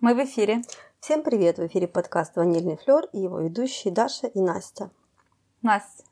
Мы в эфире. Всем привет! В эфире подкаст «Ванильный флер» и его ведущие Даша и Настя. Настя,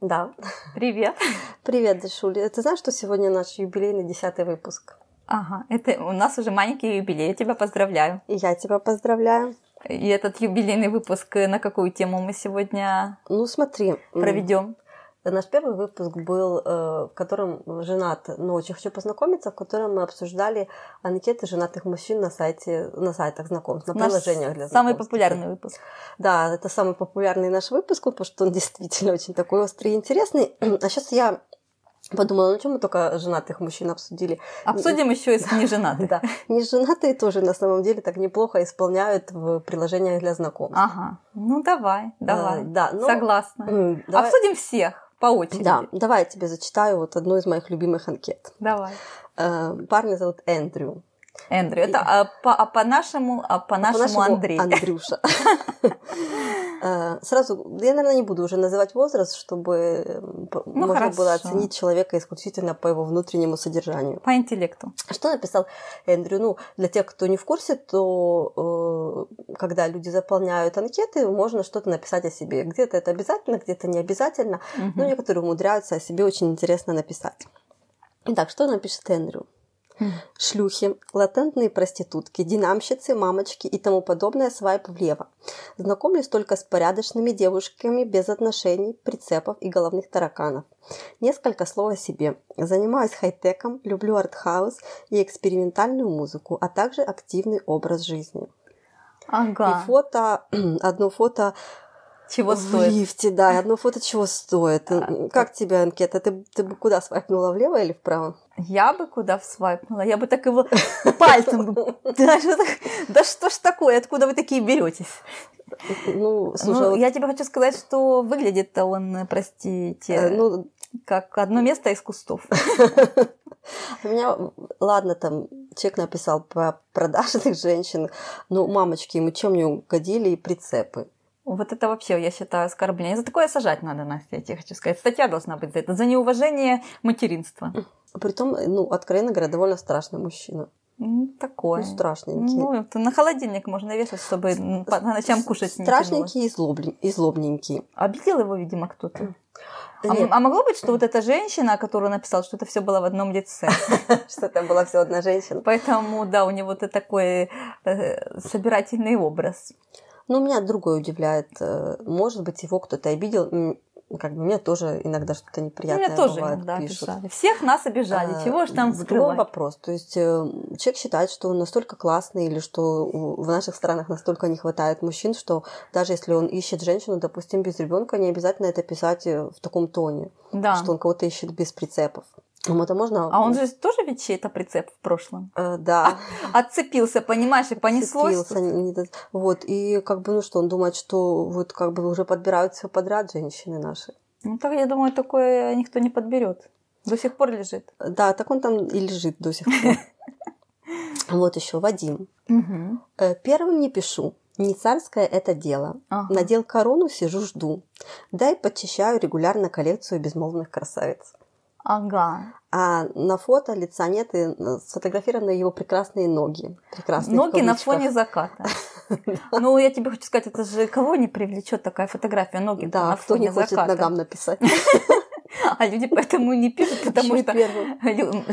Да. привет. Привет, Дашуля. Ты знаешь, что сегодня наш юбилейный десятый выпуск? Ага, это у нас уже маленький юбилей, я тебя поздравляю. И я тебя поздравляю. И этот юбилейный выпуск, э, на какую тему мы сегодня Ну, смотри. проведем? Наш первый выпуск был, э, в котором женат, но очень хочу познакомиться, в котором мы обсуждали анкеты женатых мужчин на сайте, на сайтах знакомств, на Наш приложениях для Самый знакомств. популярный выпуск. Да, это самый популярный наш выпуск, потому что он действительно очень такой острый и интересный. А сейчас я подумала, ну чем мы только женатых мужчин обсудили? Обсудим еще и не женатых. Да, неженатые тоже на самом деле так неплохо исполняют в приложениях для знакомств. Ага, ну давай, давай. Э, да, ну, Согласна. Давай- Обсудим всех по очереди. Да, давай я тебе зачитаю вот одну из моих любимых анкет. Давай. Э, Парня зовут Эндрю. Эндрю, это а, по, а по-нашему, а по-нашему По-нашему Андрей. Андрюша. Э, Сразу, я, наверное, не буду уже называть возраст, чтобы Ну, можно было хорошо. оценить человека исключительно по его внутреннему содержанию. По интеллекту. Что написал Эндрю? Ну, для тех, кто не в курсе, то э, когда люди заполняют анкеты, можно что-то написать о себе. Где-то это обязательно, где-то не обязательно. Мгм. Но некоторые умудряются о себе очень интересно написать. Итак, что напишет Эндрю? Мгм. Шлюхи, латентные проститутки, динамщицы, мамочки и тому подобное свайп влево. Знакомлюсь только с порядочными девушками без отношений, прицепов и головных тараканов. Несколько слов о себе. Занимаюсь хай-теком, люблю артхаус и экспериментальную музыку, а также активный образ жизни. Ага. И фото, одно фото Чего в стоит? лифте, да, одно фото чего стоит. А, как тебе анкета? Ты, ты бы куда свайпнула, влево или вправо? Я бы куда свайпнула? Я бы так его пальцем. Да что, ж такое? Откуда вы такие беретесь? Ну, слушай, Ну, вот, я тебе хочу сказать, что выглядит-то он, простите, э, ну, как одно место из кустов. у меня, ладно, там человек написал про продажных женщин, но мамочки ему чем не угодили и прицепы. Вот это вообще, я считаю, оскорбление. За такое сажать надо, Настя, я тебе хочу сказать. Статья должна быть за это. За неуважение материнства. Притом, ну, откровенно говоря, довольно страшный мужчина. Ну, такое. Ну, страшненький. Ну, это на холодильник можно вешать, чтобы по ночам кушать не. Страшненький и, злоблен- и злобненький. Обидел его, видимо, кто-то. А, а могло быть, что вот эта женщина, которую написал, что это все было в одном лице. Что там была всего одна женщина. Поэтому, да, у него вот такой э, собирательный образ. Но меня другое удивляет. Э, Может быть, его кто-то обидел. Как бы мне тоже иногда что-то неприятное Меня тоже бывает, иногда пишут. обижали. Всех нас обижали. А, Чего ж там скрывать? вопрос. То есть э, человек считает, что он настолько классный или что в наших странах настолько не хватает мужчин, что даже если он ищет женщину, допустим, без ребенка, не обязательно это писать э, в таком тоне, Да. что он кого-то ищет без прицепов. Ему это можно... А он же тоже ведь чей-то прицеп в прошлом. Э, да. Отцепился, понимаешь, и понеслось. Цепился, не до- Вот, и как бы, ну что, он думает, что вот как бы уже подбирают все подряд женщины наши. Ну, так, я думаю, такое никто не подберет. До сих пор лежит. Да, так он там и лежит до сих пор. Вот еще Вадим. Э, Первым не пишу. Не царское это дело. Ага. Надел корону, сижу, жду. Дай подчищаю регулярно коллекцию безмолвных красавиц. Ага. А на фото лица нет, и э, сфотографированы его прекрасные ноги. Прекрасные Ноги на фоне заката. Ну, я тебе хочу сказать, это же кого не привлечет такая фотография ноги Да, на кто не фоне хочет заката. ногам написать. А люди поэтому и не пишут, потому что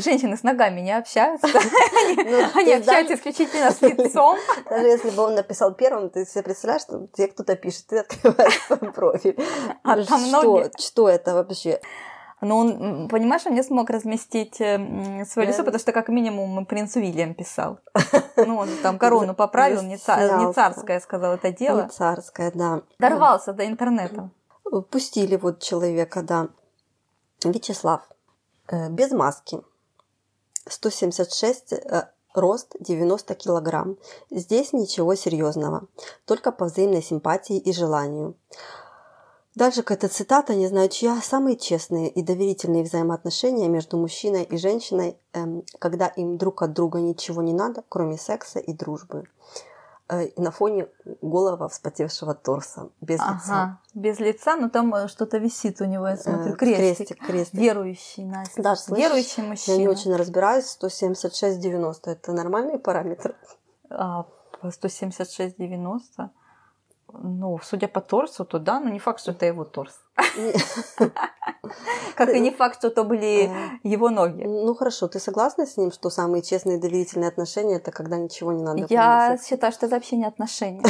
женщины с ногами не общаются. Они Ну, они общаются исключительно с лицом. Даже если бы он написал первым, ты себе представляешь, что тебе кто-то пишет, ты открываешь свой профиль. А что это вообще? Но он, м, понимаешь, он не смог разместить э, свое лицо, потому что как минимум принц Уильям писал. Ну, он там корону поправил, не ца- не царское, сказал это дело. Не царская, да. Дорвался до интернета. Пустили вот человека, да. Вячеслав. Э, Без маски. 176 э, рост 90 килограмм. Здесь ничего серьезного. Только по взаимной симпатии и желанию. Дальше какая-то цитата, не знаю чья. Самые честные и доверительные взаимоотношения между мужчиной и женщиной, эм, когда им друг от друга ничего не надо, кроме секса и дружбы. Э, на фоне голого вспотевшего торса, без лица. Ага, без лица, но там э, что-то висит у него, я смотрю, Э, крестик. крестик, крестик. Верующий, Настя. Да, слышишь? Верующий мужчина. Я не очень разбираюсь. 176-90 это нормальный параметр? А, 176,90. Ну, судя по торсу, то да, но не факт, что это его торс. Как и не факт, что это были его ноги. Ну хорошо, ты согласна с ним, что самые честные доверительные отношения это когда ничего не надо Я считаю, что это вообще не отношения.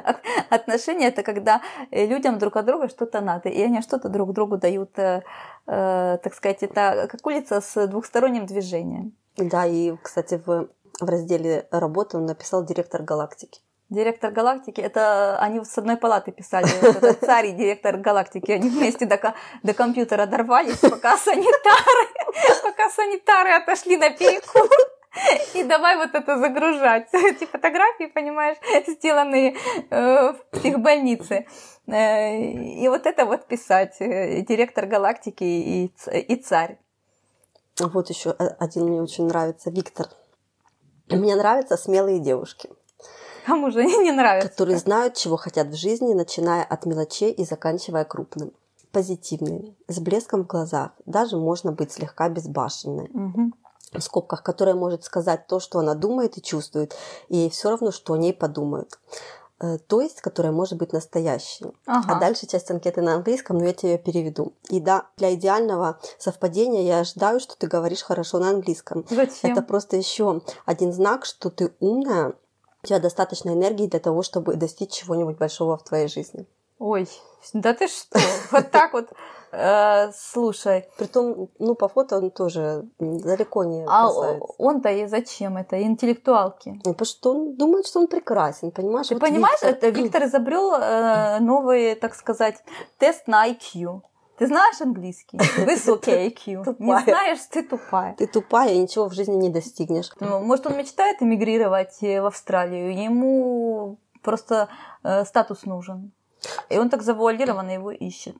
Отношения это когда э, людям друг от друга что-то надо, и они что-то друг другу дают, э, э, так сказать, это как улица с двухсторонним движением. Да, и, кстати, в, в разделе работы он написал директор галактики. Директор галактики, это они с одной палаты писали, вот царь и директор галактики, они вместе до, до компьютера дорвались, пока санитары, пока санитары отошли на перекур. И давай вот это загружать. Эти фотографии, понимаешь, сделанные э, в психбольнице. Э, и вот это вот писать. Э, директор галактики и, царь. Вот еще один мне очень нравится. Виктор. Мне нравятся смелые девушки. Кому же не нравится? Которые знают, чего хотят в жизни, начиная от мелочей и заканчивая крупным. Позитивные, с блеском в глазах. Даже можно быть слегка безбашенной. Угу. В скобках, которая может сказать то, что она думает и чувствует, и ей все равно, что о ней подумают. Э, то есть, которая может быть настоящей. Ага. А дальше часть анкеты на английском, но я тебе переведу. И да, для идеального совпадения я ожидаю, что ты говоришь хорошо на английском. Зачем? Это просто еще один знак, что ты умная, у тебя достаточно энергии для того, чтобы достичь чего-нибудь большого в твоей жизни. Ой, да ты что? Вот так вот. Э, слушай. Притом, ну, по фото он тоже далеко не А он-то и зачем это? Интеллектуалки. Ну, потому что он думает, что он прекрасен, понимаешь? Ты понимаешь, это Виктор изобрел э, новый, так сказать, тест на IQ. Ты знаешь английский? Высокий IQ. Не знаешь, ты тупая. Ты тупая и ничего в жизни не достигнешь. Ну, Может, он мечтает эмигрировать э, в Австралию, ему просто э, статус нужен. И он так завуалированно его ищет.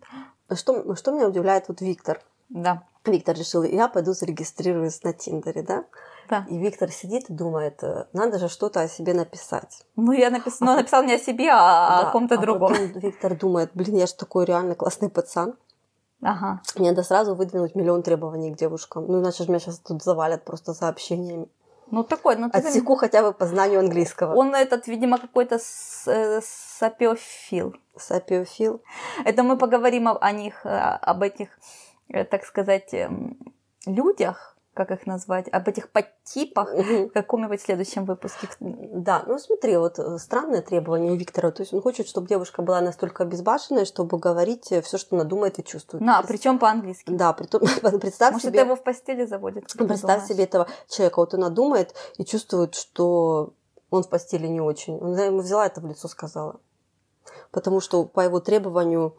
Что, что меня удивляет, вот Виктор. Да, Виктор решил, я пойду зарегистрируюсь на Тиндере, да? да. И Виктор сидит и думает, э, надо же что-то о себе написать. Ну, я напис... ну, написал не о себе, а Да, о ком-то а другом. потом Виктор думает, блин, я же такой реально классный пацан. Ага. Мне надо сразу выдвинуть миллион требований к девушкам. Ну, иначе же меня сейчас тут завалят просто сообщениями. Ну, такой, ну, ты Отсеку хотя бы по знанию английского. Он этот, видимо, какой-то с- э, сапиофил. Сапиофил. Это мы поговорим о, о них, э, об этих, э, так сказать, эм, людях, как их назвать, об этих подтипах в каком-нибудь следующем выпуске. Да, ну смотри, вот э, странное требование у Виктора. То есть он хочет, чтобы девушка была настолько безбашенной, чтобы говорить все, что она думает и чувствует. На, Пред- причем по-английски. Да, притом, представь Может, себе... это его в постели заводит? Представь думаешь? себе этого человека, вот она думает и чувствует, что он в постели не очень. Она ему взяла это в лицо, сказала. Потому что по его требованию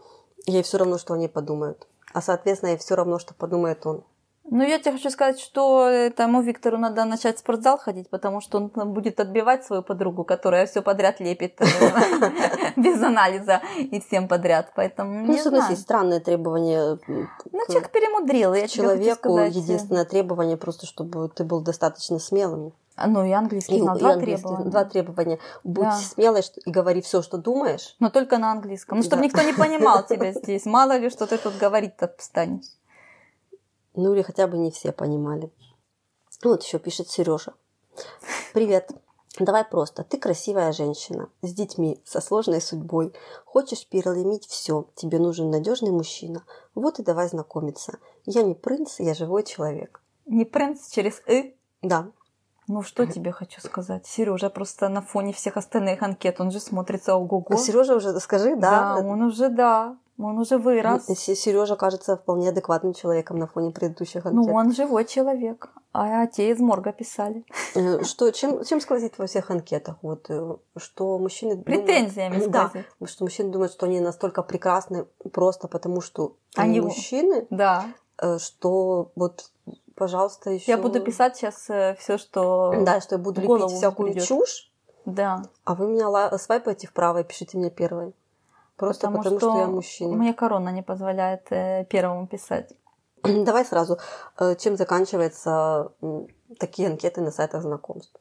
ей все равно, что они подумают. А соответственно, ей все равно, что подумает он. Ну, я тебе хочу сказать, что этому Виктору надо начать в спортзал ходить, потому что он там будет отбивать свою подругу, которая все подряд лепит э, без анализа и всем подряд. Поэтому Ну, согласись, странное требование м, Ну, человек перемудрил, я человеку. Единственное требование просто, чтобы ты был достаточно смелым. А, Ну, и английский знал. И Два английский- требования. Два требования. Будь Да. смелой и говори все, что думаешь. Но только на английском. Ну, чтобы Да. никто не понимал тебя здесь. Мало ли, что ты тут говорить-то станешь. Ну или хотя бы не все понимали. Вот еще пишет Сережа. Привет. Давай просто. Ты красивая женщина с детьми, со сложной судьбой. Хочешь переломить все. Тебе нужен надежный мужчина. Вот и давай знакомиться. Я не принц, я живой человек. Не принц через «и». Да. Ну, что тебе хочу сказать? Сережа просто на фоне всех остальных анкет, он же смотрится ого-го. Сережа уже, скажи, Да, да. он уже, да, он уже вырос. Сережа кажется вполне адекватным человеком на фоне предыдущих Ну, анкет. он живой человек. А те из морга писали. Э, Что, чем, чем сквозит во всех анкетах? Вот, э, что мужчины думают- Претензиями Да, сквозит. что мужчины думают, что они настолько прекрасны просто потому, что Они они мужчины, Да. э, что вот, пожалуйста, еще... Я буду писать сейчас все, что... Да, что я буду лепить всякую придёт. чушь, Да. а вы меня ла- свайпаете вправо и пишите мне первой. Просто потому, что... я мужчина. мне корона не позволяет э, первому писать. Давай сразу. э, Чем заканчиваются такие анкеты на сайтах знакомств?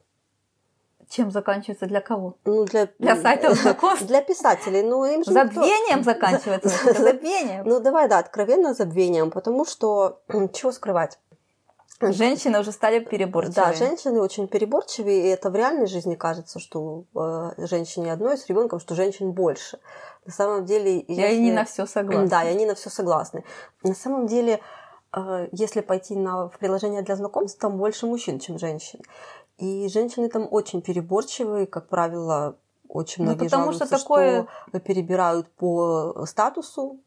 Чем заканчивается для кого? Ну, для... Для сайтов знакомств? Для писателей. Ну, им же никто- Забвением заканчивается. За- Наташа, Забвением. Ну, давай, да, откровенно забвением, потому что чего скрывать? Женщины уже стали переборчивые. Да, женщины очень переборчивые, и это в реальной жизни кажется, что э, женщине одной с ребенком, что женщин больше. На самом деле... И если... они на все согласны. Да, и они на все согласны. На самом деле, э, если пойти на, в приложение для знакомств, там больше мужчин, чем женщин. И женщины там очень переборчивые, как правило, очень ну, многие ну, потому жалуются, что, такое... что перебирают по статусу,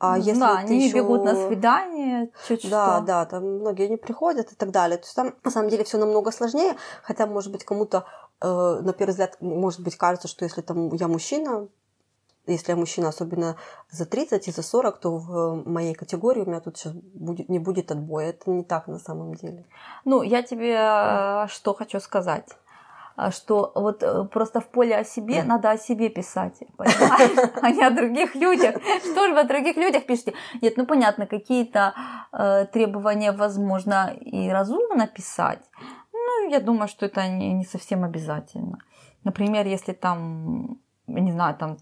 а если да, они еще... бегут на свидание, чуть Да, что. да, там многие не приходят и так далее. То есть там на самом деле все намного сложнее, хотя, может быть, кому-то э, на первый взгляд, может быть, кажется, что если там я мужчина, если я мужчина, особенно за 30 и за 40, то в моей категории у меня тут сейчас будет, не будет отбоя. Это не так на самом деле. Ну, я тебе э, что хочу сказать. А, что вот э, просто в поле о себе надо о себе писать, понимаешь, а не о других людях. Что же вы о других людях пишете? Нет, ну понятно, какие-то э, требования возможно и разумно писать. Ну, я думаю, что это не, не совсем обязательно. Например, если там, не знаю, там,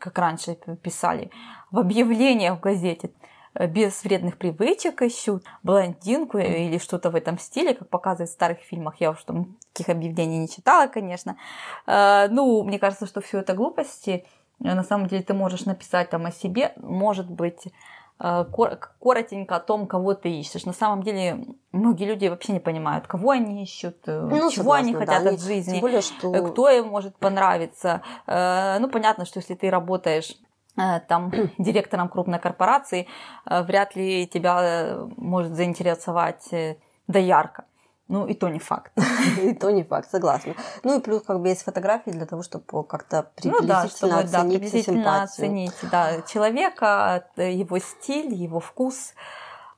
как раньше писали, в объявлениях в газете, без вредных привычек ищут, блондинку или что-то в этом стиле, как показывают в старых фильмах. Я уж там таких объявлений не читала, конечно. Э, ну, мне кажется, что все это глупости. Э, на самом деле ты можешь написать там о себе, может быть, коротенько о том, кого ты ищешь. На самом деле многие люди вообще не понимают, кого они ищут, ну, чего согласна, они хотят да, от жизни, более, что... кто им может понравиться. Ну, понятно, что если ты работаешь Э, там директором крупной корпорации, э, вряд ли тебя э, может заинтересовать доярка. Ну, и то не факт. И то не факт, согласна. Ну, и плюс как бы есть фотографии для того, чтобы как-то приблизительно ну, да, чтобы, оценить да, приблизительно симпатию. оценить да, человека, его стиль, его вкус.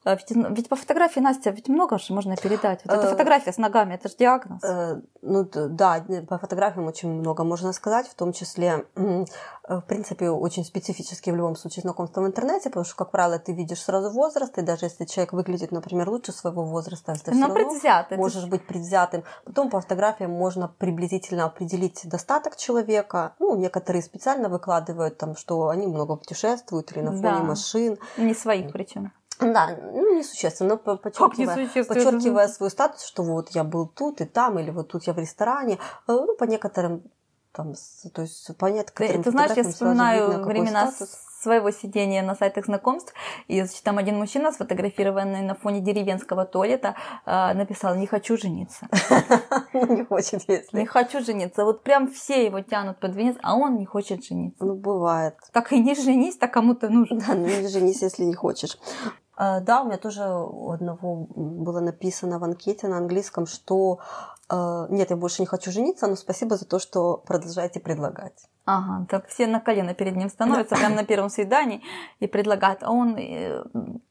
А ведь, ведь по фотографии, Настя, ведь много же можно передать. Вот эта э, фотография с ногами, это же диагноз. Э, ну да, по фотографиям очень много можно сказать, в том числе, э, в принципе, очень специфически в любом случае знакомство в интернете, потому что, как правило, ты видишь сразу возраст, и даже если человек выглядит, например, лучше своего возраста, ты Но предвзят, можешь быть предвзятым. Потом по фотографиям можно приблизительно определить достаток человека. Ну, некоторые специально выкладывают там, что они много путешествуют или на фоне да. машин. Не своих причем. Да, ну несущественно, но подчеркивая, подчеркивая свой статус, что вот я был тут и там, или вот тут я в ресторане, э, ну, по некоторым там, то есть по некоторым Ты, ты знаешь, я вспоминаю видно, времена статус. своего сидения на сайтах знакомств, и значит, там один мужчина, сфотографированный на фоне деревенского туалета, э, написал «Не хочу жениться». Не хочет, если. Не хочу жениться. Вот прям все его тянут под венец, а он не хочет жениться. Ну, бывает. Так и не женись, так кому-то нужно. Да, ну не женись, если не хочешь. А, да, у меня тоже у одного было написано в анкете на английском, что э, нет, я больше не хочу жениться, но спасибо за то, что продолжаете предлагать. Ага, так все на колено перед ним становятся прямо на первом свидании и предлагают, а он э,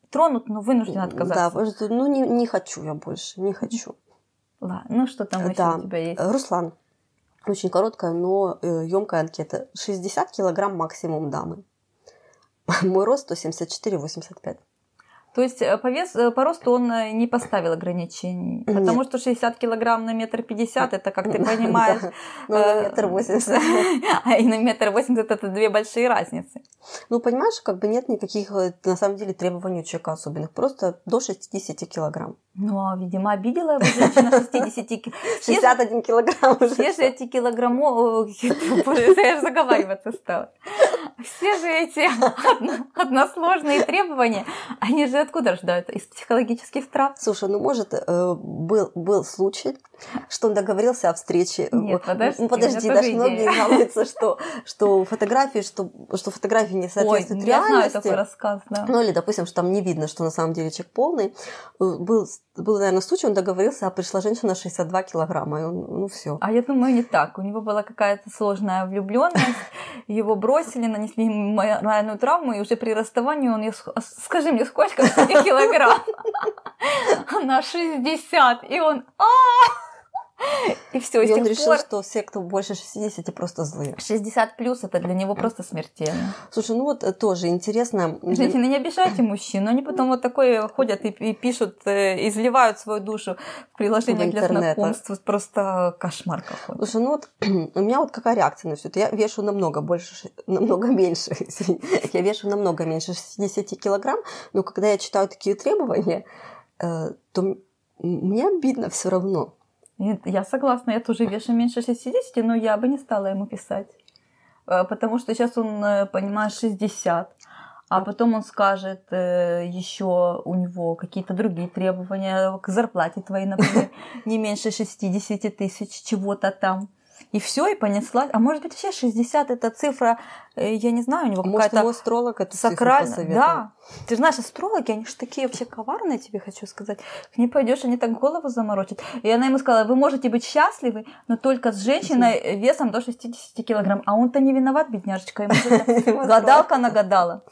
тронут, но вынужден отказаться. Да, ну не, не хочу я больше, не хочу. Ладно, ну что там еще да. у тебя есть? Руслан, очень короткая, но емкая анкета. 60 килограмм максимум дамы. Мой рост 174-85. То есть э, по, вес, э, по росту он э, не поставил ограничений. Потому Нет. что 60 килограмм на метр пятьдесят, это, как ты понимаешь... Ну, на метр восемьдесят. А и на метр восемьдесят это две большие разницы. Ну, понимаешь, как бы нет никаких, на самом деле, требований у человека особенных. Просто до 60 килограмм. Ну, а, видимо, обидела его женщина 60 килограмм. 61 килограмм уже. Все же эти килограммов... Я заговариваться стала. Все же эти односложные требования, они же откуда рождаются? Из психологических травм? Слушай, ну может э, был, был случай, что он договорился о встрече. Нет, подожди. Ну, подожди, даже многие жалуются, что, что фотографии, что, что фотографии не соответствуют Ой, реальности. Я знаю такой рассказ, да. Ну или, допустим, что там не видно, что на самом деле человек полный. Э, был, был наверное, случай, он договорился, а пришла женщина 62 килограмма, и он, ну все. А я думаю, не так. У него была какая-то сложная влюбленность, его бросили, нанесли ему моральную травму, и уже при расставании он, скажи мне, сколько килограмм? Она 60, и он, а и все, и он решил, пор... что все, кто больше 60, просто злые. 60 плюс это для него просто смертельно. Слушай, ну вот э, тоже интересно. Женщины, не обижайте мужчин, они потом вот такое ходят и, и пишут, э, изливают свою душу в приложение для знакомств. Просто кошмар какой. Слушай, ну вот у меня вот какая реакция на все это? Я вешу намного больше, намного меньше, я вешу намного меньше 60 килограмм, но когда я читаю такие требования, э, то мне обидно все равно. Я согласна, я тоже вешу меньше 60, но я бы не стала ему писать. Э, потому что сейчас он, э, понимаешь, 60. А потом он скажет э, еще у него какие-то другие требования к зарплате твоей, например, не меньше 60 тысяч чего-то там. И все, и понеслась. А может быть, вообще 60 это цифра, э, я не знаю, у него какая-то... Может, астролог это сакральная. Да. Ты знаешь, астрологи, они же такие вообще коварные, тебе хочу сказать. К ним пойдешь, они так голову заморочат. И она ему сказала, вы можете быть счастливы, но только с женщиной весом до 60 килограмм. А он-то не виноват, бедняжечка. Ему гадалка нагадала.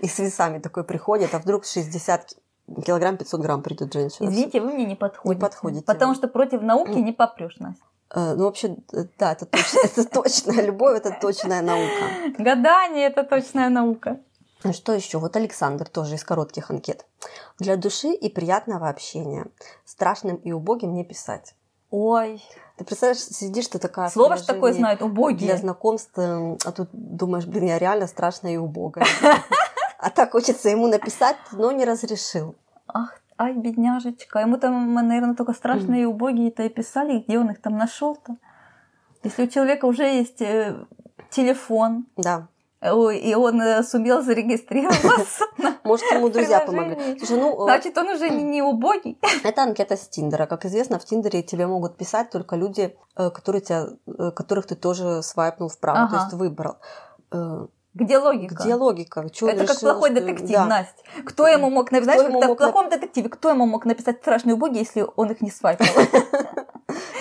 И с весами такой приходит, а вдруг 60 килограмм 500 грамм придет женщина. Извините, вы мне не подходите. Не подходите. Потому что против науки не попрешь, Настя. Э, ну, вообще, э, да, это точно, это точно. Любовь – это точная наука. Гадание – это точная наука. Ну, что еще? Вот Александр тоже из коротких анкет. Для души и приятного общения. Страшным и убогим не писать. Ой. Ты представляешь, сидишь ты такая... Слово ж такое знает, убогие. Для знакомств, а тут думаешь, блин, я реально страшная и убогая. А так хочется ему написать, но не разрешил. Ах ай, бедняжечка. Ему там, наверное, только страшные и убогие-то и писали, где он их там нашел-то. Если у человека уже есть э, телефон, да. и он э, сумел зарегистрироваться. Может, ему друзья помогли. Слушай, ну, Значит, он уже не убогий. Это анкета с Тиндера. Как известно, в Тиндере тебе могут писать только люди, э, которые тебя, которых ты тоже свайпнул вправо, ага. то есть выбрал. Где логика? Где логика? Чё это как плохой что... детектив, да. Настя. Кто ему мог написать, знаешь, как в плохом детективе, кто ему мог написать страшные боги, если он их не свайпал?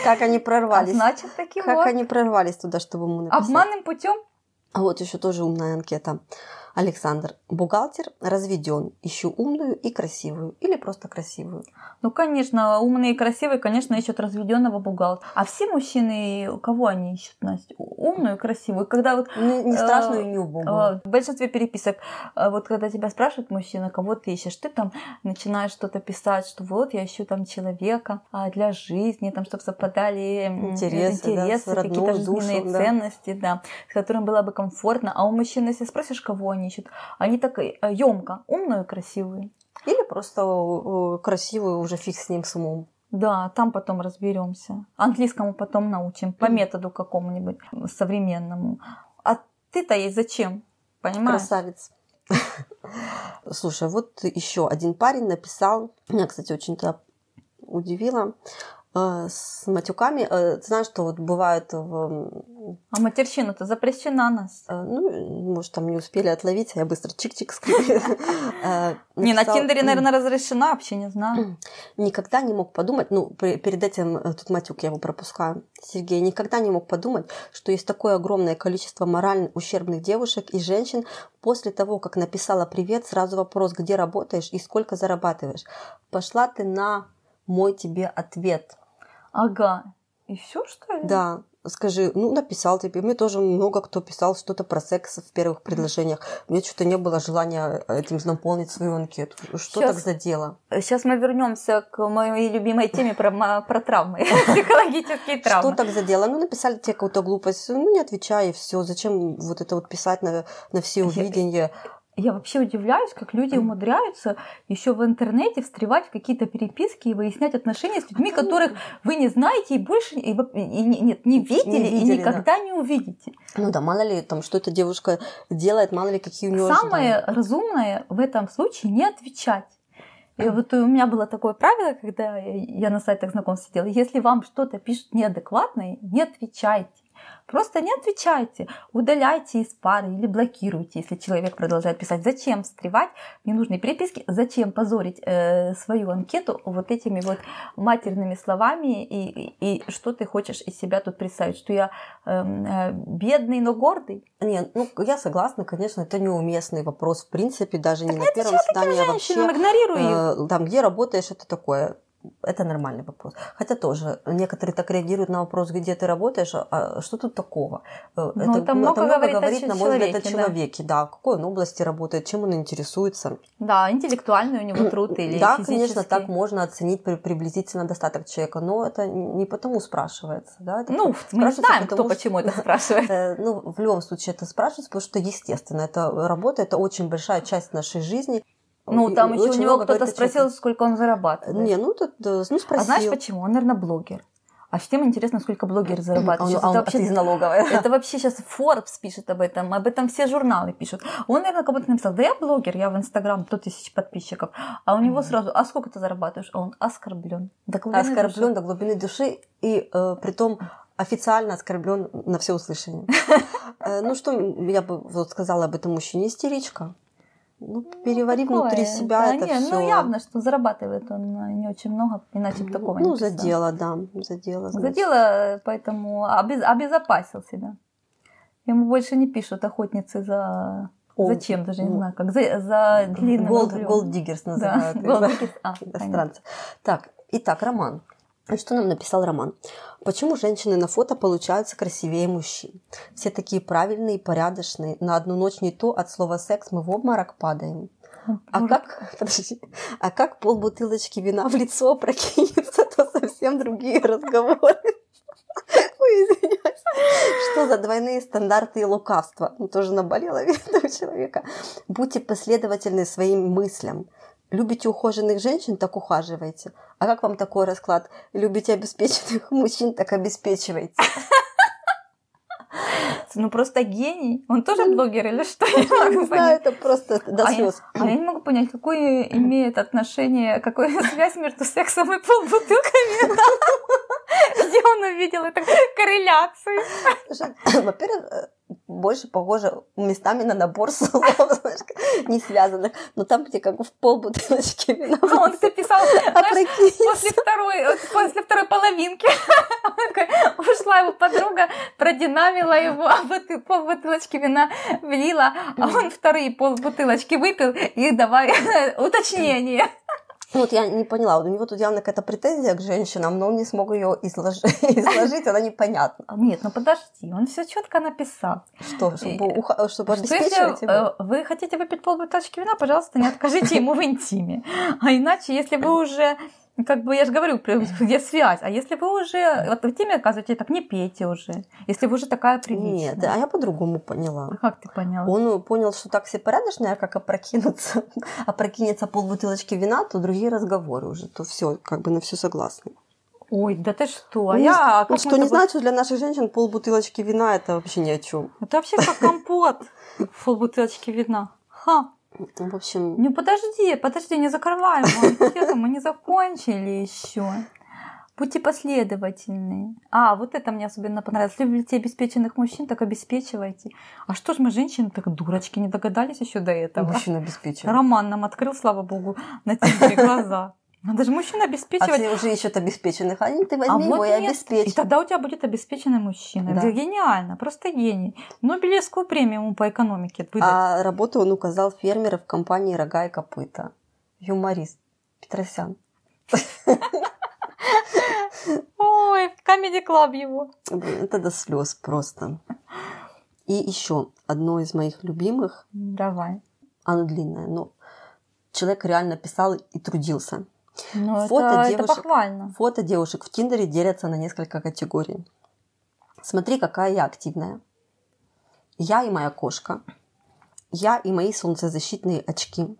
Как они прорвались? А значит, таким Как они прорвались туда, чтобы ему написать? Обманным путем? А вот еще тоже умная анкета. Александр, бухгалтер, разведен, ищу умную и красивую или просто красивую. Ну, конечно, умные и красивые, конечно, ищут разведенного бухгалтера. А все мужчины, кого они ищут, Настя? Умную и красивую. Когда вот... Не, не страшную и не убогую. Э, в большинстве переписок, э, вот когда тебя спрашивают мужчина, кого ты ищешь, ты там начинаешь что-то писать, что вот я ищу там человека а, для жизни, там, чтобы совпадали интересы, интересы да, какие-то жизненные душу, ценности, да. да, с которым было бы комфортно. А у мужчин, если спросишь, кого они ищут, они так емко, э, умную и красивую. Или просто э, красивую, уже фиг с ним с умом. Да, там потом разберемся. Английскому потом научим, по методу какому-нибудь современному. А ты-то ей зачем? Понимаешь? Красавец. Слушай, вот еще один парень написал, меня, кстати, очень-то удивило, с матюками. Ты знаешь, что вот бывает в а матерщина-то запрещена нас. А, ну, может, там не успели отловить, а я быстро чик-чик Не, на Тиндере, наверное, разрешена, вообще не знаю. Никогда не мог подумать, ну, перед этим, э, тут матюк я его пропускаю, Сергей, никогда не мог подумать, что есть такое огромное количество морально ущербных девушек и женщин после того, как написала привет, сразу вопрос, где работаешь и сколько зарабатываешь. Пошла ты на мой тебе ответ. Ага. И все, что ли? Да скажи, ну, написал тебе. Мне тоже много кто писал что-то про секс в первых предложениях. Мне что-то не было желания этим наполнить свою анкету. Что сейчас, так за дело? Сейчас мы вернемся к моей любимой теме про, про травмы, психологические травмы. Что так за дело? Ну, написали тебе какую-то глупость, ну, не отвечай, и все. Зачем вот это вот писать на, на все увидения? Я вообще удивляюсь, как люди умудряются еще в интернете встревать в какие-то переписки и выяснять отношения с людьми, которых вы не знаете и больше и, и, нет, не видели, не видели и никогда да. не увидите. Ну да, мало ли там что эта девушка делает, мало ли какие у нее Самое ожидания. разумное в этом случае не отвечать. И вот у меня было такое правило, когда я на сайтах знакомств сидела, если вам что-то пишут неадекватное, не отвечайте. Просто не отвечайте, удаляйте из пары или блокируйте, если человек продолжает писать. Зачем встревать в ненужные переписки? Зачем позорить э, свою анкету вот этими вот матерными словами? И, и, и что ты хочешь из себя тут представить? Что я эм, э, бедный, но гордый? Нет, ну я согласна, конечно, это неуместный вопрос. В принципе, даже так не на первом свидании, а вообще. Игнорирую. Э, там, где работаешь, это такое это нормальный вопрос. Хотя тоже некоторые так реагируют на вопрос, где ты работаешь, а что тут такого? Э, ну, это, это много, это много говорит, говорит на мой взгляд, о человеке. Да. да, в какой он области работает, чем он интересуется. Да, интеллектуальный у него труд или Да, физический. конечно, так можно оценить приблизительно достаток человека, но это не потому спрашивается. Да? Это ну, мы не знаем, кто почему это спрашивает. Э, ну, в любом случае это спрашивается, потому что естественно, это работа, это очень большая часть нашей жизни. Ну, там еще у него кто-то спросил, сколько он зарабатывает. Не, ну, тут, да, ну, спросил. а знаешь почему? Он, наверное, блогер. А всем интересно, сколько блогер А зарабатывает. а он- это, а вообще, из налоговой. это вообще сейчас Forbes пишет об этом, об этом все журналы пишут. Он, наверное, как будто написал, да я блогер, я в Инстаграм 100 тысяч подписчиков. А у него сразу, а сколько ты зарабатываешь? А он оскорблен. До глубины Оскорблен души. до глубины души и э, притом официально оскорблен на все услышание. Э, Ну что я бы вот сказала об этом мужчине? Истеричка. Ну, перевари Такое, внутри себя да, это не, все. Ну, явно, что зарабатывает он э, не очень много, иначе бы такого не Ну, за дело, да, за дело. За дело, поэтому обез- обезопасил себя. Ему больше не пишут охотницы за... О, Зачем, даже не ну, знаю, как за, за длинным Gold. Gold Diggers Да, называют. Gold Diggers. А, понятно. Иностранцы. Так, итак, роман. И Что нам написал Роман? Почему женщины на фото получаются красивее мужчин? Все такие правильные, порядочные. На одну ночь не то, от слова секс мы в обморок падаем. А Может, как, подожди, а как полбутылочки вина в лицо прокинется, то совсем другие разговоры. Ой, извиняюсь. Что за двойные стандарты и лукавство? Ну, тоже наболело, видно, у человека. Будьте последовательны своим мыслям. Любите ухоженных женщин, так ухаживайте. А как вам такой расклад? Любите обеспеченных мужчин, так обеспечивайте. Ну, просто гений. Он тоже блогер или что? Я не могу знаю, это просто до А я, слез. а я не могу понять, какое имеет отношение, какую связь между сексом и полбутылками. Где он увидел эту корреляцию? Во-первых, э, больше похоже местами на набор слов, не связанных. Но там, где как в полбутылочки вина. А он это писал, А знаешь, после второй, после второй половинки ушла его подруга, продинамила его, а вот и полбутылочки вина влила, а он вторые полбутылочки выпил, и давай уточнение. Ну, Вот я не поняла, у него тут явно какая-то претензия к женщинам, но он не смог ее изложить, изложить она непонятна. Нет, ну подожди, он все четко написал. Что, чтобы, уха- чтобы Что если обеспечивать его? э, вы хотите выпить полбутылочки вина, пожалуйста, не откажите ему в интиме. А иначе, если вы уже как бы я же говорю, где связь. А если вы уже вот в теме оказываете, так не пейте уже. Если вы уже такая приличная. Нет, а я по-другому поняла. А как ты поняла? Он понял, что так все порядочные, а как опрокинуться, опрокинется полбутылочки вина, то другие разговоры уже, то все, как бы на все согласны. Ой, да ты что? А Ну, я, а ну, как мы что не тобой- знает, что для наших женщин полбутылочки вина это вообще ни о чем. Это вообще как компот. Фул бутылочки вина. Ха. Ну, В общем, Ну подожди, подожди, не закрываем анкету, мы не закончили еще. Будьте последовательны. А, вот это мне особенно понравилось. Любите обеспеченных мужчин, так обеспечивайте. А что ж мы, женщины, так дурочки, не догадались еще до этого? мужчина обеспечен. Роман нам открыл, слава богу, на тиндере глаза. Надо же мужчин А обеспечивать. все уже ищут обеспеченных. Они ты А возьми вот его и нет. И обеспечь. тогда у тебя будет обеспеченный мужчина. Да. Это гениально, просто гений. Нобелевскую премию ему по экономике выдать. А работу он указал фермера в компании «Рога и копыта». Юморист Петросян. Ой, в Comedy Club его. Это до слез просто. И еще одно из моих любимых, Давай. оно длинное, но человек реально писал и трудился. Ну, Фото это, это девушек. похвально. Фото девушек в Тиндере делятся на несколько категорий. Смотри, какая я активная. Я и моя кошка. Я и мои солнцезащитные очки.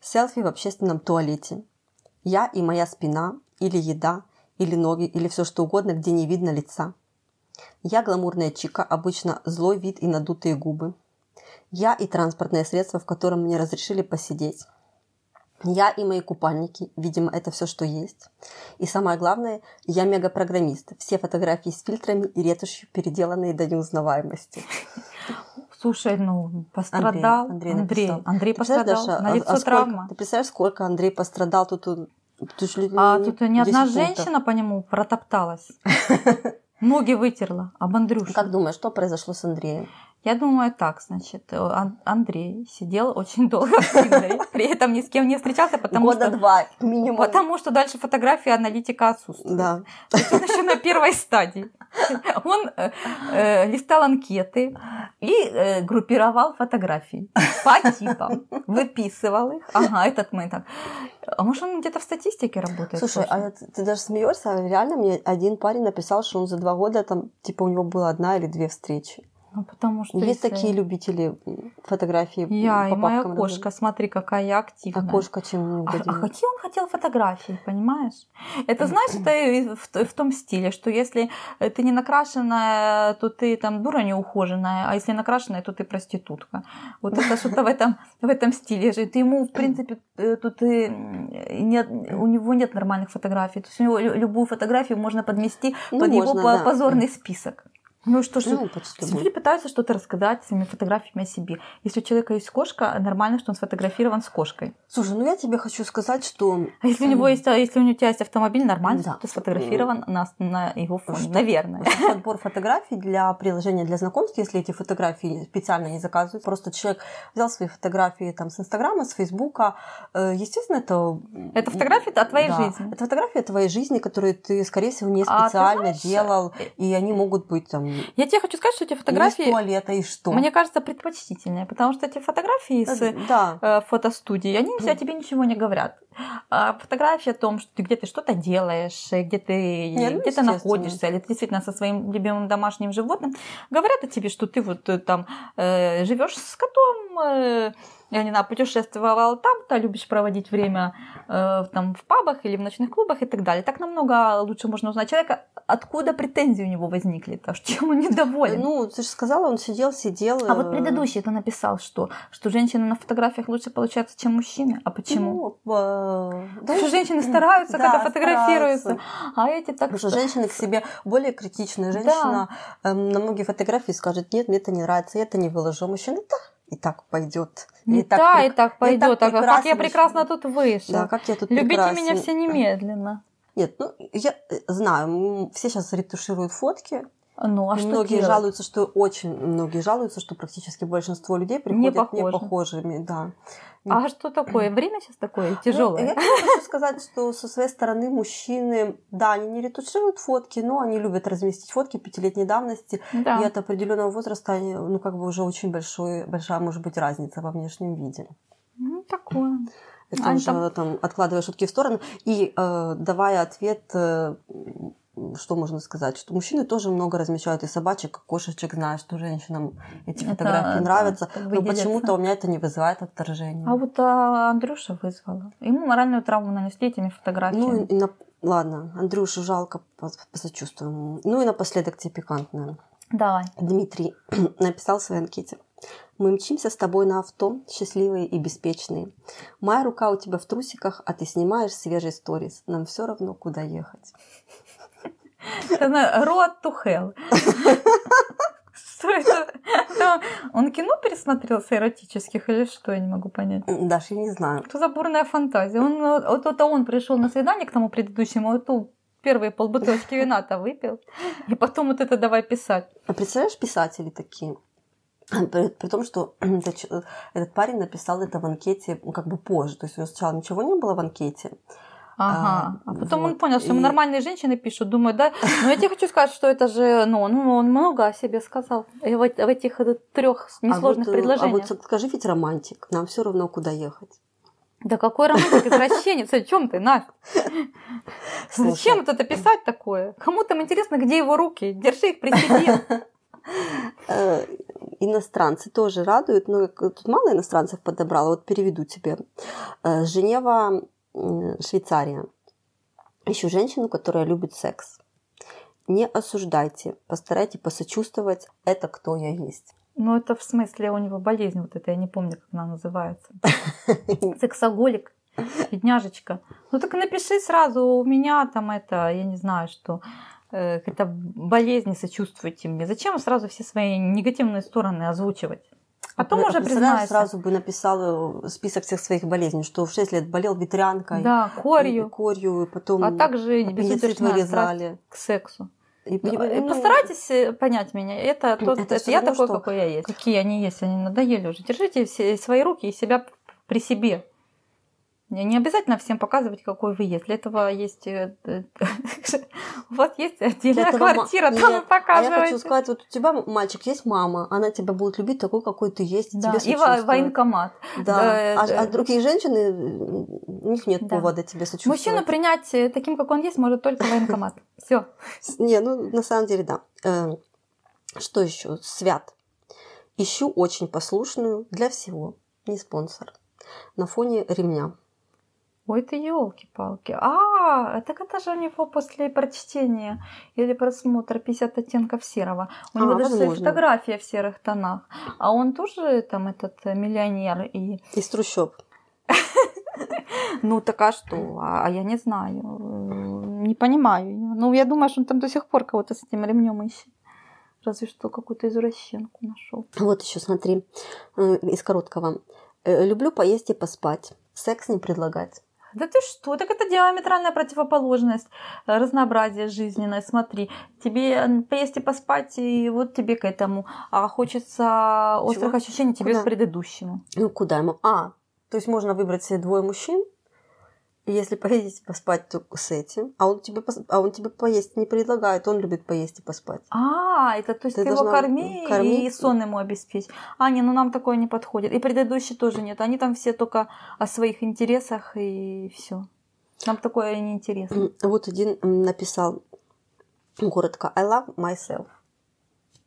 Селфи в общественном туалете. Я и моя спина, или еда, или ноги, или все что угодно, где не видно лица. Я гламурная чика, обычно злой вид и надутые губы. Я и транспортное средство, в котором мне разрешили посидеть. Я и мои купальники, видимо, это все, что есть. И самое главное, я мегапрограммист. Все фотографии с фильтрами и ретушью, переделанные до неузнаваемости. Слушай, ну, пострадал. Андрей Андрей, написал. Андрей представляешь, пострадал. Даша, На а- лицо а сколько- травма. Ты представляешь, сколько Андрей пострадал? Тут, он- тут же А не- тут ни одна 10 пунктов. женщина по нему протопталась. Ноги вытерла об Андрюшу. Как думаешь, что произошло с Андреем? Я думаю, так, значит, э, Ан- Андрей сидел очень долго в Тиндере, при этом ни с кем не встречался, потому Года что, два минимум. потому что дальше фотографии аналитика отсутствует. Да. То есть он еще на первой стадии. Он э, э, листал анкеты и э, группировал фотографии по типам, выписывал их. Ага, этот мы так. А может, он где-то в статистике работает? Слушай, а я- ты даже смеешься, реально мне один парень написал, что он за два года там, типа, у него была одна или две встречи. Ну, потому что Есть если- такие любители м, фотографий Я по и моя кошка, смотри, какая я активная. А кошка чем А, а какие он хотел фотографии, понимаешь? Это знаешь, это в, в том стиле, что если ты не накрашенная, то ты там дура неухоженная, а если накрашенная, то ты проститутка. Вот это что-то в этом, в этом стиле же. Ты ему, в принципе, э, тут и нет, у него нет нормальных фотографий. То есть у него лю- любую фотографию можно подмести Ну, под его можно, по- да. позорный список. Ну что ж, Ну, пытаются что-то рассказать своими фотографиями о себе. Если у человека есть кошка, нормально, что он сфотографирован с кошкой. Слушай, ну я тебе хочу сказать, что... А если у него есть, а если у тебя есть автомобиль, нормально, Да. что ты сфотографирован на, на его фоне, Что- наверное. Подбор фотографий для приложения для знакомств, если эти фотографии специально не заказывают. Просто человек взял свои фотографии там, с Инстаграма, с Фейсбука. Э, Естественно, это... Это фотографии о твоей Да. жизни. Это фотографии твоей жизни, которые ты, скорее всего, не А специально знаешь, делал. И они могут быть там Я тебе хочу сказать, что эти из фотографии, туалета и что. мне кажется, предпочтительнее, потому что эти фотографии с Э, Да. э, фотостудии, они о тебе ничего не говорят. А фотографии о том, что ты, где ты что-то делаешь, э, где ты, Не, ну, где ты находишься, или ты действительно со своим любимым домашним животным, говорят о тебе, что ты вот там э, живешь с котом, э, я не знаю, путешествовал там-то, любишь проводить время э, там в пабах или в ночных клубах и так далее. Так намного лучше можно узнать человека, откуда претензии у него возникли, то, чем он недоволен. Ну, ты же сказала, он сидел, сидел. А вот э, предыдущий ты написал, что, что женщины на фотографиях лучше получаются, чем мужчины. А почему? Ну, э, да, что женщины стараются, да, когда фотографируются, стараются. а эти так Потому что женщины к себе более критичные. Женщина эм, на многие фотографии скажет, нет, мне это не нравится, я это не выложу. А мужчина, да, и так пойдет. Не та и так пойдет. так А как я прекрасно тут вышел. Да, как я тут Любите прекрасен. меня все немедленно. Нет, ну, я э, знаю, все сейчас ретушируют фотки. Ну, а И что многие делать? жалуются, что очень многие жалуются, что практически большинство людей приходят похожи. непохожими. Да. А что такое? Время сейчас такое Ну, тяжелое. я тебе хочу сказать, что со своей стороны мужчины, да, они не ретушируют фотки, но они любят разместить фотки пятилетней давности. Да. И от определенного возраста, ну, как бы уже очень большой, большая может быть разница во внешнем виде. Ну, такое. Это А, уже там- там, откладывая шутки в сторону и э, давая ответ, э, что можно сказать, что мужчины тоже много размещают и собачек, и кошечек, знаю, что женщинам эти фотографии это нравятся, как но почему-то у меня это не вызывает отторжения. А вот а, Андрюша вызвала. Ему моральную травму нанесли этими фотографиями. Ну, и на... ладно, Андрюшу жалко, пос- посочувствуем. Ну и напоследок тебе пикантное. Давай. Дмитрий написал в своей анкете. Мы мчимся с тобой на авто, счастливые и беспечные. Моя рука у тебя в трусиках, а ты снимаешь свежий сторис. Нам все равно, куда ехать. Road to Hell. Что это? Он кино пересмотрел с эротических или что? Я не могу понять. Даже я не знаю. Что за бурная фантазия? Он, э, вот это он пришел на свидание к тому предыдущему, а ту первые полбутылочки вина-то выпил. И потом вот это давай писать. А представляешь, писатели такие? При, при том, что этот, ч- этот парень написал это в анкете ну, как бы позже. То есть у него сначала ничего не было в анкете. Ага. А, А, потом он вот. понял, что ему И- нормальные женщины пишут, думают, да. Но я тебе хочу сказать, что это же, ну, ну он много о себе сказал и в, в этих трех несложных а вот, э, предложениях. А вот скажи ведь романтик, нам все равно, куда ехать. Да какой романтик, извращенец, о чем ты, Настя? Зачем вот это писать такое? Кому там интересно, где его руки? Держи их при себе. Э, Иностранцы тоже радуют, но тут мало иностранцев подобрала, вот переведу тебе. Э, Женева, Швейцария. Ищу женщину, которая любит секс. Не осуждайте, постарайтесь посочувствовать, это кто я есть. Ну, это в смысле у него болезнь вот эта, я не помню, как она называется. Сексоголик, бедняжечка. Ну так напиши сразу, у меня там это, я не знаю, что э, какая-то болезнь, сочувствуйте мне. Зачем сразу все свои негативные стороны озвучивать? Потом А уже представляешь, признайся. сразу бы написала список всех своих болезней, что в 6 лет болел ветрянкой, Да, корью. и корью, и потом А также аппендицит вырезали. к сексу. И, Ну, и- э, ну, Постарайтесь э, понять меня. Это, тот, Это это я такой, что- какой я есть. Какие они есть, они надоели уже. Держите все свои руки и себя при себе. Не обязательно всем показывать, какой вы есть. Для этого есть... э, э, У вас есть отдельная квартира, там А я показываете. хочу сказать, вот у тебя, мальчик, есть мама, она тебя будет любить такой, какой ты есть, и Да, и военкомат. Да. А, а другие женщины, у них нет Да. повода тебе сочувствовать. Мужчину принять э, таким, как он есть, может только военкомат. Все. Не, ну на самом деле да. Что еще? Свят Ищу очень послушную для всего. Не спонсор. На фоне ремня. Ой, ты елки-палки. А, так это же у него после прочтения или просмотра 50 оттенков серого. У А, него даже возможно. фотография в серых тонах. А он тоже там этот э, миллионер и Из трущоб. Ну так а что? А, а я не знаю. Э, Не понимаю. Ну, я думаю, что он там до сих пор кого-то с этим ремнем ищет. Разве что какую-то извращенку нашел. Вот еще смотри, э, из короткого. Люблю поесть и поспать. Секс не предлагать. Да ты что? Так это диаметральная противоположность э, разнообразия жизненное. Смотри, тебе поесть и поспать, и вот тебе к этому. А хочется острых ощущений, тебе Куда? к предыдущему. Ну, куда ему? А, то есть можно выбрать себе двое мужчин, если и поспать, то с этим. А он тебе, пос- а он тебе поесть не предлагает, он любит поесть и поспать. А, это то есть Ты ты, его корми, и кормить. сон ему обеспечь. А, не, ну нам такое не подходит. И предыдущий тоже нет. Они там все только о своих интересах и все. Нам такое не интересно. М, Вот один написал коротко I love myself.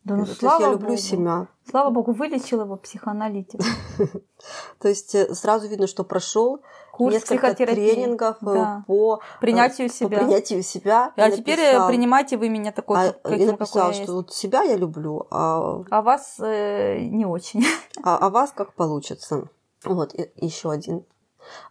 Да ну То есть слава я люблю богу. себя. Слава богу, вылечил его психоаналитик. То есть э, сразу видно, что прошел Курс несколько тренингов э, Да. по Принятию э, по себя. принятию себя. А теперь написал- принимайте вы меня такой, а, каким, какой написал, я что вот себя я люблю, а А вас э, не очень. а, а вас как получится. Вот, еще один.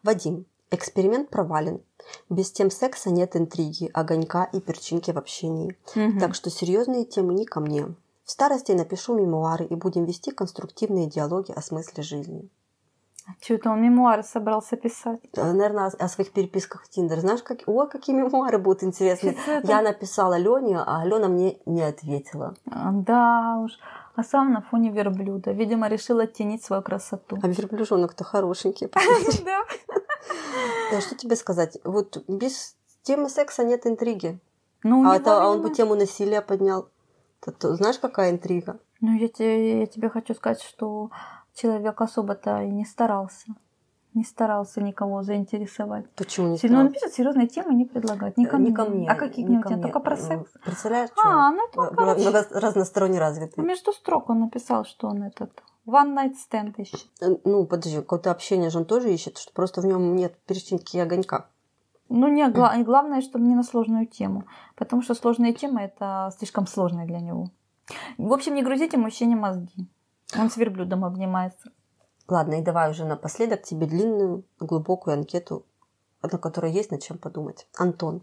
Вадим. Эксперимент провален. Без тем секса нет интриги, огонька и перчинки в общении. Так что серьезные темы не ко мне. В старости напишу мемуары и будем вести конструктивные диалоги о смысле жизни. Что это он мемуары собрался писать? Наверное, о, о своих переписках в Тиндер. Знаешь, как... Ой, какие мемуары будут интересные. Что это? Я написала Лене, а Алена мне не ответила. А, Да уж. А сам на фоне верблюда. Видимо, решил оттенить свою красоту. А верблюжонок-то хорошенький. Да. Э, Что тебе сказать? Вот без темы секса нет интриги. Ну, а, это, а он бы тему насилия поднял. То знаешь, какая интрига? Ну, я тебе, я тебе хочу сказать, что человек особо-то и не старался. Не старался никого заинтересовать. Почему не Сильно он пишет, серьезные темы не предлагать. Не ко, Э, Не мне. ко мне. А какие не ко мне. Только про секс? Представляешь, А, что? ну это, короче, много- разносторонне развитый. между строк он написал, что он этот one night stand ищет. Э, Ну, подожди, какое-то общение же он тоже ищет, что просто в нем нет перчинки и огонька. Ну, не, гла- главное, чтобы не на сложную тему. Потому что сложные темы это слишком сложные для него. В общем, не грузите мужчине мозги. Он с верблюдом обнимается. Ладно, и давай уже напоследок тебе длинную, глубокую анкету, на которой есть над чем подумать. Антон.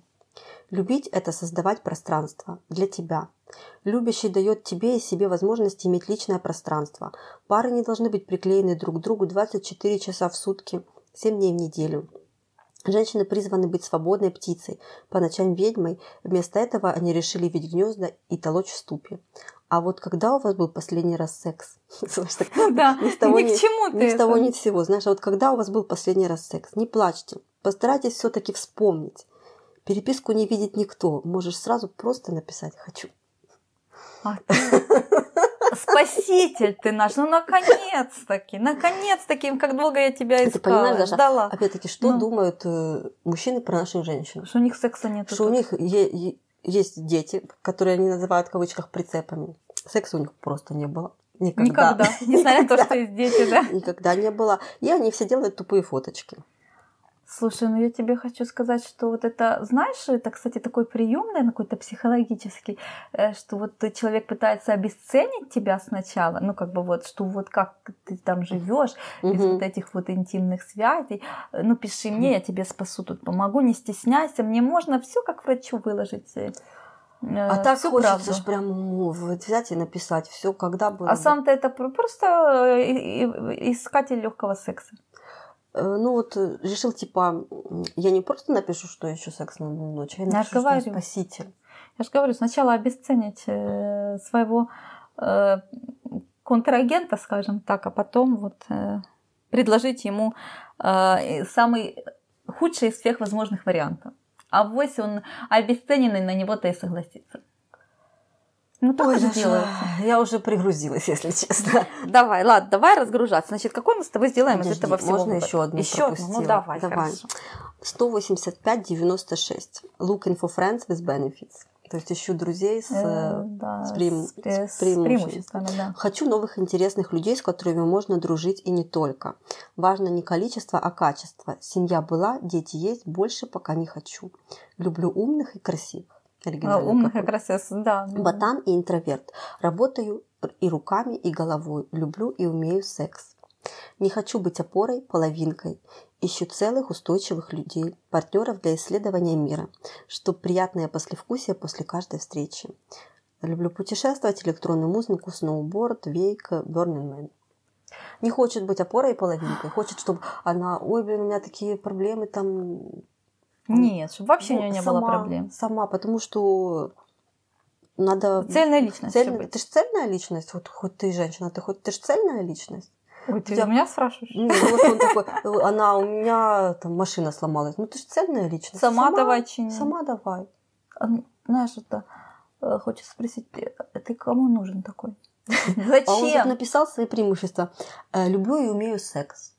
Любить – это создавать пространство для тебя. Любящий дает тебе и себе возможность иметь личное пространство. Пары не должны быть приклеены друг к другу 24 часа в сутки, 7 дней в неделю. Женщины призваны быть свободной птицей, по ночам ведьмой. Вместо этого они решили видеть гнезда и толочь в ступе. А вот когда у вас был последний раз секс? Так Да, ни к чему ты ни с того ни с сего. Знаешь, а вот когда у вас был последний раз секс? Не плачьте. Постарайтесь все-таки вспомнить. Переписку не видит никто. Можешь сразу просто написать «хочу». А ты- Спаситель ты наш, ну наконец-таки, наконец-таки, как долго я тебя Ты понимаешь, искала, Даша, ждала. Опять-таки, что Ну. думают э, мужчины про наших женщин? Что у них секса нет. Что у них е- е- есть дети, которые они называют в кавычках прицепами. Секса у них просто не было. Никогда. Никогда. Несмотря на то, что есть дети, да. Никогда не было. И они все делают тупые фоточки. Слушай, ну я тебе хочу сказать, что вот это, знаешь, это, кстати, такой прием, наверное, какой-то психологический, э, что вот человек пытается обесценить тебя сначала, ну как бы вот, что вот как ты там живешь без Мгм. вот этих вот интимных связей, Э, ну пиши мне, я тебе спасу тут помогу, не стесняйся, мне можно все как врачу выложить. э, А так всю хочется ж прям вот взять и написать все, когда было. А сам-то это пр- просто искатель легкого секса. Э, Ну вот э, решил, типа, я не просто напишу, что я ищу секс на одну ночь, а я Я напишу, что я спаситель. Я же говорю, сначала обесценить э, своего контрагента, скажем так, а потом вот предложить ему самый худший из всех возможных вариантов. А вось он обесцененный на него-то и согласится. Ну, так Ой, Даша, делается. я уже пригрузилась, если честно. Давай, ладно, давай разгружаться. Значит, какой мы с тобой сделаем из Подожди, этого всего можно вывод? еще одну Еще одну? Ну, пропустила? давай, Давай. хорошо. 185-96. Looking for friends with benefits. То есть ищу друзей с, Э, да, с, преим- с с преимуществами, да. Хочу новых интересных людей, с которыми можно дружить и не только. Важно не количество, а качество. Семья была, дети есть, больше пока не хочу. Люблю умных и красивых. А, Оригинальный Умных какой. как раз я с- да. Ботан и интроверт. Работаю и руками, и головой. Люблю и умею секс. Не хочу быть опорой, половинкой. Ищу целых, устойчивых людей, партнеров для исследования мира, чтобы приятное послевкусие после каждой встречи. Люблю путешествовать, электронную музыку, сноуборд, вейк, Burning Man. Не хочет быть опорой и половинкой. Хочет, чтобы она, ой, блин, у меня такие проблемы там. Нет, чтобы вообще у Ну, нее не сама, было проблем. Сама, потому что надо Цельная личность. Быть. Ты же цельная личность, вот хоть ты женщина, ты хоть ты же цельная личность. Ой, ты тебя- у меня спрашиваешь? Ну, вот он такой, э, она у меня там машина сломалась. Ну ты же цельная личность. Сама давай чини. Сама давай. А, Знаешь, это э, хочется спросить, э, ты кому нужен такой? А он тут Зачем? написал свои преимущества. Люблю и умею секс.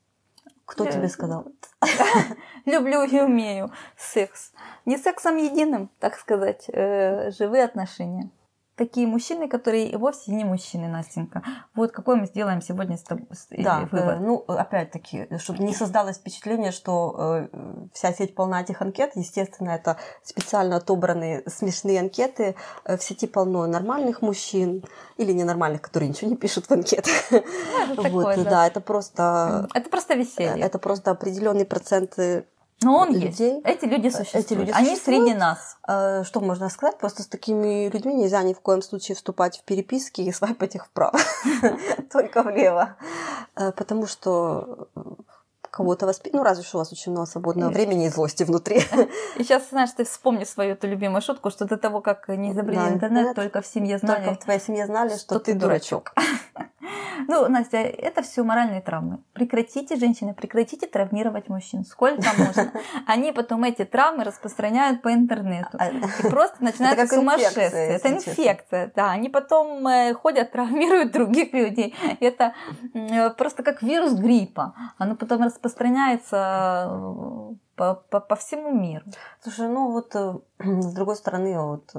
Кто тебе сказал? Люблю и умею секс. Не сексом единым, так сказать, э, живые отношения. Такие мужчины, которые вовсе не мужчины, Настенька. Вот какой мы сделаем сегодня с тобой э, Да, вывод. э, ну, опять-таки, чтобы не создалось впечатление, что э, вся сеть полна этих анкет. Естественно, это специально отобранные смешные анкеты. Э, В сети полно нормальных мужчин или ненормальных, которые ничего не пишут в анкетах. Ну, Вот, такое, да. да, это просто... Это просто веселье. Это просто определенный процент. Э, Но он людей. есть. Эти люди существуют. Эти люди Они существуют. среди нас. э, Что можно сказать? Просто с такими людьми нельзя ни в коем случае вступать в переписки и свайпать их вправо. Только влево. Э, Потому что э, кого-то воспитывать... Ну, разве что у вас очень много свободного Конечно. времени и злости внутри. И сейчас, знаешь, ты вспомни свою эту любимую шутку, что до того, как не изобрели Да, интернет, только в семье Только знали. в твоей семье знали, что что ты ты дурачок. Ну, Настя, это все моральные травмы. Прекратите, женщины, прекратите травмировать мужчин. Сколько можно. Они потом эти травмы распространяют по интернету. А, И просто инфекция, сумасшествие. Это инфекция, да. Они потом э, ходят, травмируют других людей. Это э, просто как вирус гриппа. Оно потом распространяется э, по, по- по всему миру. Слушай, ну вот с другой стороны, вот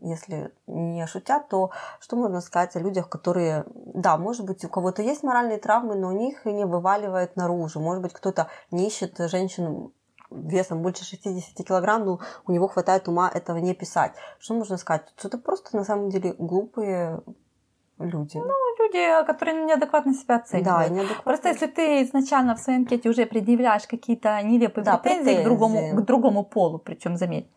если не шутят, то что можно сказать о людях, которые, да, может быть, у кого-то есть моральные травмы, но у них и не вываливает наружу. Может быть, кто-то не ищет женщину весом больше 60 килограмм, но у него хватает ума этого не писать. Что можно сказать? Что это просто на самом деле глупые люди. Люди, которые неадекватно себя да, оценивают. и неадекватные. Просто если ты изначально в своей анкете уже предъявляешь какие-то нелепые Да, претензии, претензии. К, другому, к другому полу, причем заметь,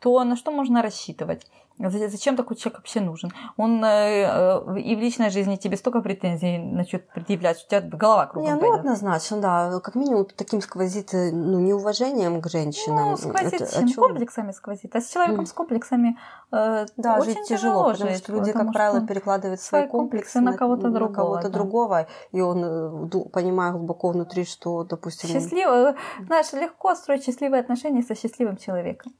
то на что можно рассчитывать? За- Зачем такой человек вообще нужен? Он э, э, и в личной жизни тебе столько претензий начнет предъявлять, что у тебя голова Не, кругом ну пойдет. однозначно, да. Как минимум таким сквозит э, ну, неуважением к женщинам. Ну, сквозит, Это чем? комплексами сквозит. А с человеком Мгм. с комплексами э, Да, очень жить тяжело, потому жить, что люди, потому как правило, перекладывают свои комплексы, комплексы на кого-то другого, кого-то да. другого, и он, э, понимая глубоко внутри, что, допустим, Счастливо, знаешь, легко строить счастливые отношения со счастливым человеком.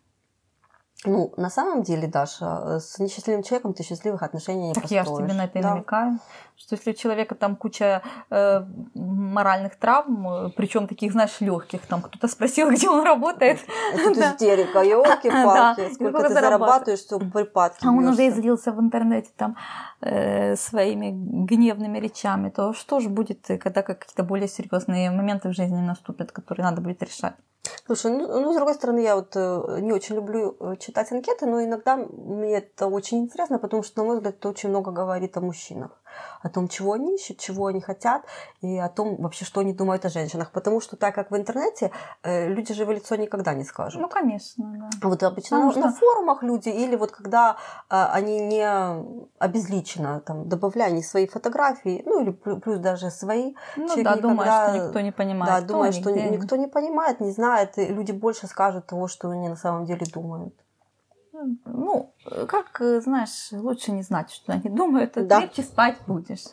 Ну, на самом деле, Даша, э, с несчастливым человеком ты счастливых отношений не Так я же построишь. тебе на это Да. намекаю, что если у человека там куча э, моральных травм, причем таких, знаешь, легких, там кто-то спросил, где он работает, Это Да. истерика, елки-палки, Да, сколько сколько ты зарабатываешь. что припадки а он уже излился в интернете там э, своими гневными речами, то что же будет, э, когда какие-то более серьезные моменты в жизни наступят, которые надо будет решать? Слушай, ну, ну, с другой стороны, я вот э, не очень люблю э, читать анкеты, но иногда мне это очень интересно, потому что, на мой взгляд, это очень много говорит о мужчинах. О том, чего они ищут, чего они хотят, и о том вообще, что они думают о женщинах. Потому что так как в интернете, э, люди же в лицо никогда не скажут. Ну, конечно, да. Вот обычно Потому на, что- форумах люди, или вот когда а, они не обезличенно там, добавляя не свои фотографии, ну или плю- плюс даже свои, Ну Человек да, никогда- что никто не понимает. да, они, что никто не понимает, не знает, и люди больше скажут того, что они на самом деле думают. Ну, как, э, знаешь, лучше не знать, что они думают, а Да. крепче спать будешь.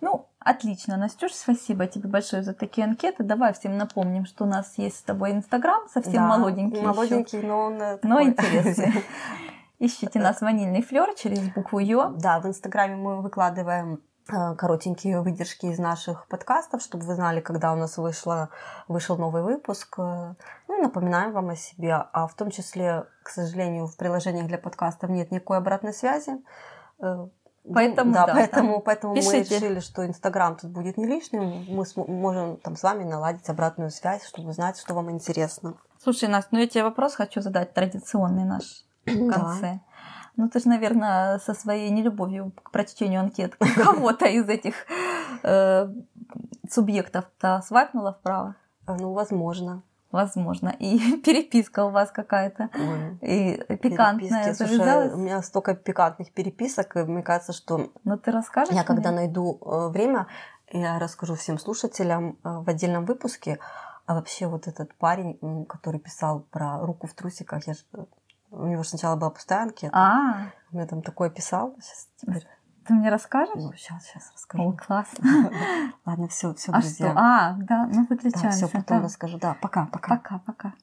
Ну, отлично, Настюш, спасибо тебе большое за такие анкеты. Давай всем напомним, что у нас есть с тобой Инстаграм, совсем Да, молоденький Молоденький, но он... э, но такой. интересный. Ищите нас ванильный флер через букву Ё. Да, в Инстаграме мы выкладываем э, коротенькие выдержки из наших подкастов, чтобы вы знали, когда у нас вышло, вышел новый выпуск. Э, ну и напоминаем вам о себе. А в том числе, к сожалению, в приложениях для подкастов нет никакой обратной связи. Э, Поэтому, да, да, поэтому, поэтому мы решили, что Инстаграм тут будет не лишним. Мы см- можем там с вами наладить обратную связь, чтобы знать, что вам интересно. Слушай, Настя, ну я тебе вопрос хочу задать, традиционный наш в конце. Ну ты же, наверное, со своей нелюбовью к прочтению анкет кого-то из этих э, субъектов-то свайпнула вправо? А, Ну, возможно. Возможно. И переписка у вас какая-то. Ой, И пикантная завязалась. у меня столько пикантных переписок, и мне кажется, что Ну ты расскажешь? я когда мне? найду э, время, я расскажу всем слушателям э, в отдельном выпуске. А вообще вот этот парень, который писал про руку в трусиках, я ж- э, у него сначала была пустая анкета, А, он мне там такое писал. Сейчас теперь, ты мне расскажешь? ну, сейчас, сейчас О, расскажу. классно. Ладно, все, все, А друзья. что? А, да, ну да, выключаемся. все, потом да. расскажу. Да, пока, пока. Пока, пока.